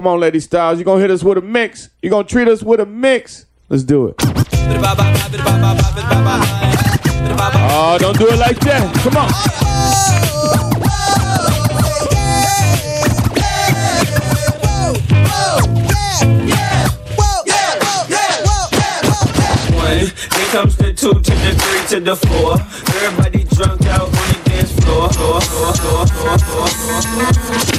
Come on, Lady Styles. You're gonna hit us with a mix. You're gonna treat us with a mix. Let's do it. Oh, don't do it like that. Come on. Comes the two to the three to the four. Everybody drunk out on the dance floor. floor, floor, floor,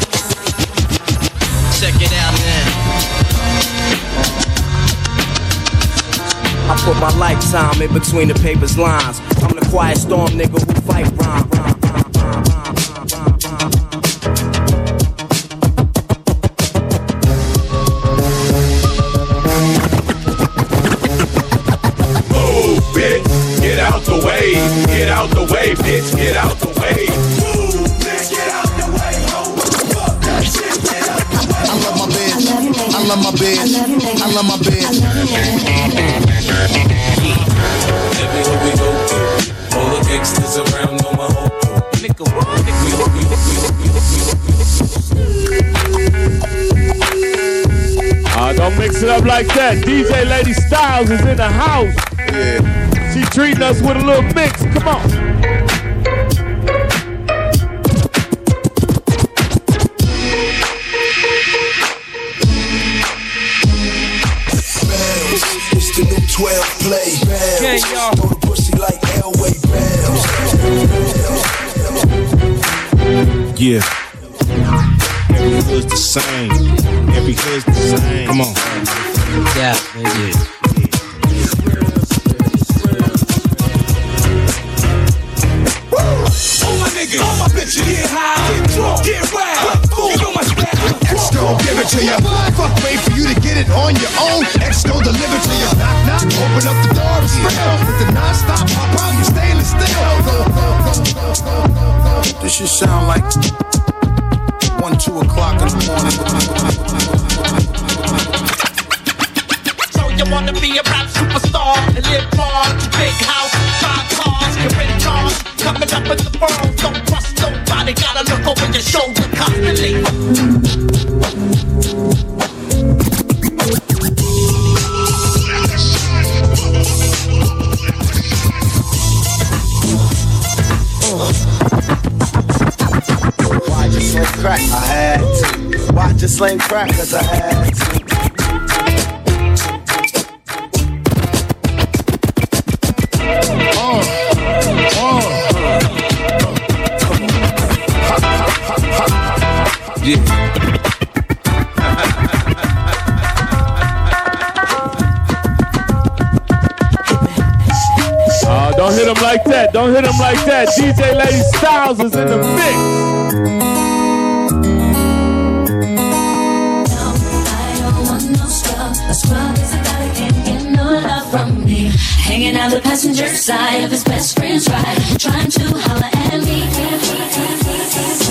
my lifetime in between the paper's lines. I'm the quiet storm nigga who fight rhyme. Move, love my bitch. I love my bitch. Everywhere we go, all the gangsters around know my whole crew. Nigga, what? Nigga, we, we, Uh, don't mix it up like that. DJ Lady Styles is in the house. Yeah. She treating us with a little mix. Come on. New 12 play. Gang, y'all. Throw the pussy like Elway bells. Yeah. Every hood's the same. Every hood's the same. Come on. Yeah, Yeah. All my niggas, all my bitches, get high, get drunk, get wild. You know my style. X gon' give it to ya. Fuck, wait for you to get it on your own. X gon' deliver to ya. Knock, knock, open up the door and spill. With the non-stop pop out, you stainless steel. Go, go, go, go, go, go. This should sound like one, two o'clock in the morning. So you wanna be a rap superstar and live large, big house, Why just sling crack? Cause I had to. Uh, don't hit him like that. Don't hit him like that. DJ Lady Styles is in the mix. Hanging out the passenger side of his best friend's ride, trying to holler at me.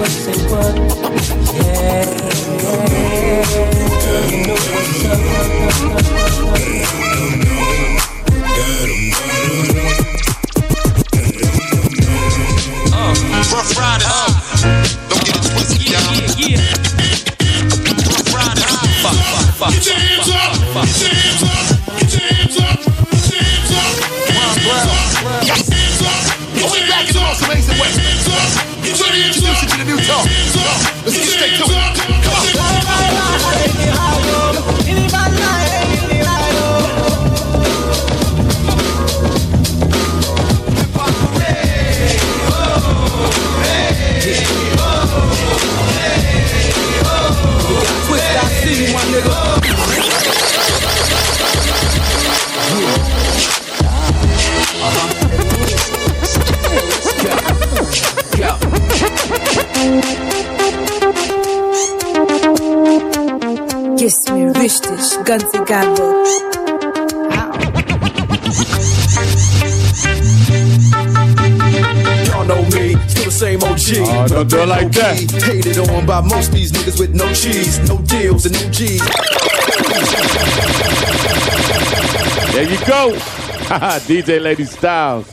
what, say what. Yeah, uh, Ruff Ryders. Kiss me richtig, ganz egal wo. Y'all know me, still the same OG. Uh, oh, don't do it like that. Hated on by most these niggas with no cheese, no deals, and no G. There you go. DJ Lady Styles.